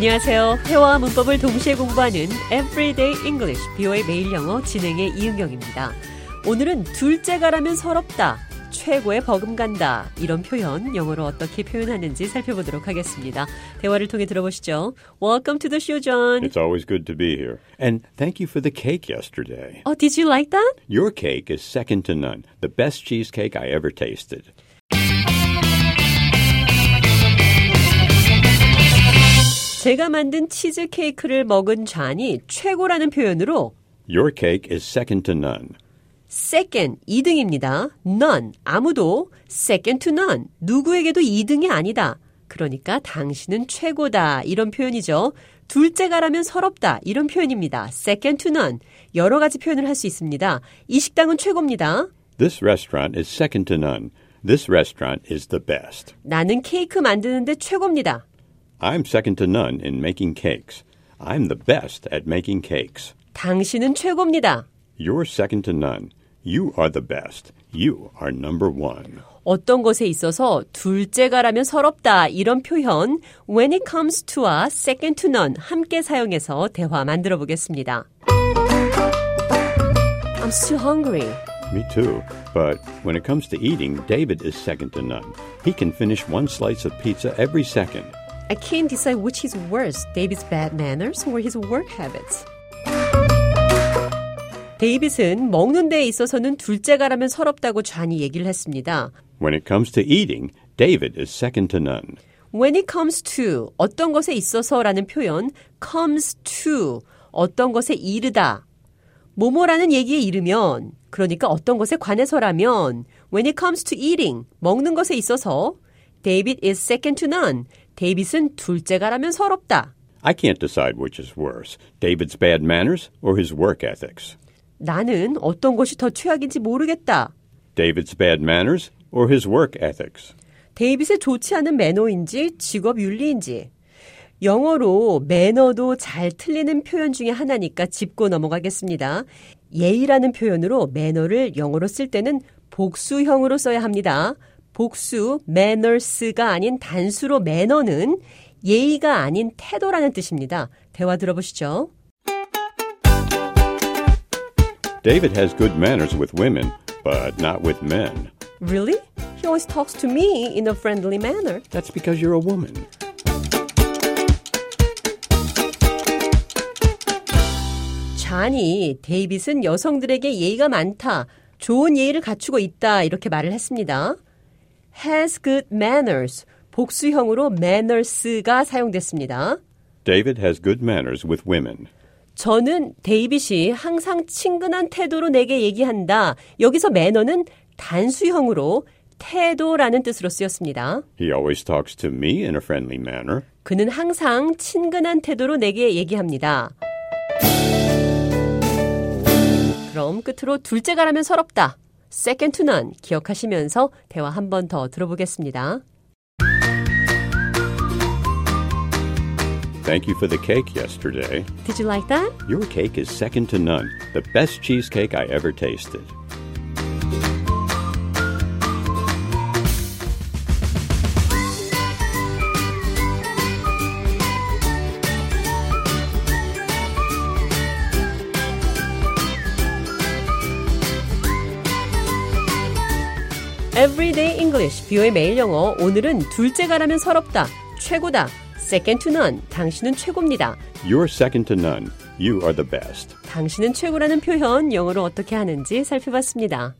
안녕하세요. 회화와 문법을 동시에 공부하는 Everyday English, BO의 매일 영어 진행의 이은경입니다. 오늘은 둘째가라면 서럽다, 최고의 버금간다 이런 표현 영어로 어떻게 표현하는지 살펴보도록 하겠습니다. 대화를 통해 들어보시죠. Welcome to the show, John. It's always good to be here. And thank you for the cake yesterday. Oh, did you like that? Your cake is second to none. The best cheesecake I ever tasted. 제가 만든 치즈 케이크를 먹은 잔이 최고라는 표현으로 Your cake is second to none. second 2등입니다. none 아무도 second to none 누구에게도 2등이 아니다. 그러니까 당신은 최고다 이런 표현이죠. 둘째가라면 서럽다 이런 표현입니다. second to none 여러 가지 표현을 할 수 있습니다. 이 식당은 최고입니다. This restaurant is second to none. This restaurant is the best. 나는 케이크 만드는데 최고입니다. I'm second to none in making cakes. I'm the best at making cakes. 당신은 최고입니다. You're second to none. You are the best. You are number one. 어떤 것에 있어서 둘째가라면 서럽다 이런 표현 when it comes to와 second to none 함께 사용해서 대화 만들어 보겠습니다. I'm still hungry. Me too. But when it comes to eating, David is second to none. He can finish one slice of pizza every second. I can't decide which is worse, David's bad manners or his work habits. 데이빗은 먹는 데에 있어서는 둘째가라면 서럽다고 잔이 얘기를 했습니다. When it comes to eating, David is second to none. When it comes to 어떤 것에 있어서라는 표현 comes to 어떤 것에 이르다 뭐뭐라는 얘기에 이르면 그러니까 어떤 것에 관해서라면 when it comes to eating 먹는 것에 있어서 David is second to none 데이빗은 둘째가라면 서럽다 I can't decide which is worse, David's bad manners or his work ethics. 나는 어떤 것이 더 최악인지 모르겠다 David's bad manners or his work ethics. 데이빗의 좋지 않은 매너인지 직업 윤리인지 영어로 매너도 잘 틀리는 표현 중에 하나니까 짚고 넘어가겠습니다. 예의라는 표현으로 매너를 영어로 쓸 때는 복수형으로 써야 합니다. 복수 manners가 아닌 단수로 매너는 예의가 아닌 태도라는 뜻입니다. 대화 들어보시죠. David has good manners with women, but not with men. Really? He always talks to me in a friendly manner. That's because you're a woman. 잔이 데이빗은 여성들에게 예의가 많다, 좋은 예의를 갖추고 있다 이렇게 말을 했습니다. Has good manners 복수형으로 manners가 사용됐습니다. David has good manners with women. 저는 데이빗이 항상 친근한 태도로 내게 얘기한다. 여기서 매너는 단수형으로 태도라는 뜻으로 쓰였습니다. He always talks to me in a friendly manner. 그는 항상 친근한 태도로 내게 얘기합니다. 그럼 끝으로 둘째 가라면 서럽다. second to none 기억하시면서 대화 한 번 더 들어보겠습니다. Thank you for the cake yesterday. Did you like that? Your cake is second to none. The best cheesecake I ever tasted. Everyday English, 뷰의 매일 영어. 오늘은 둘째가라면 서럽다, 최고다, second to none, 당신은 최고입니다. You're second to none. You are the best. 당신은 최고라는 표현 영어로 어떻게 하는지 살펴봤습니다.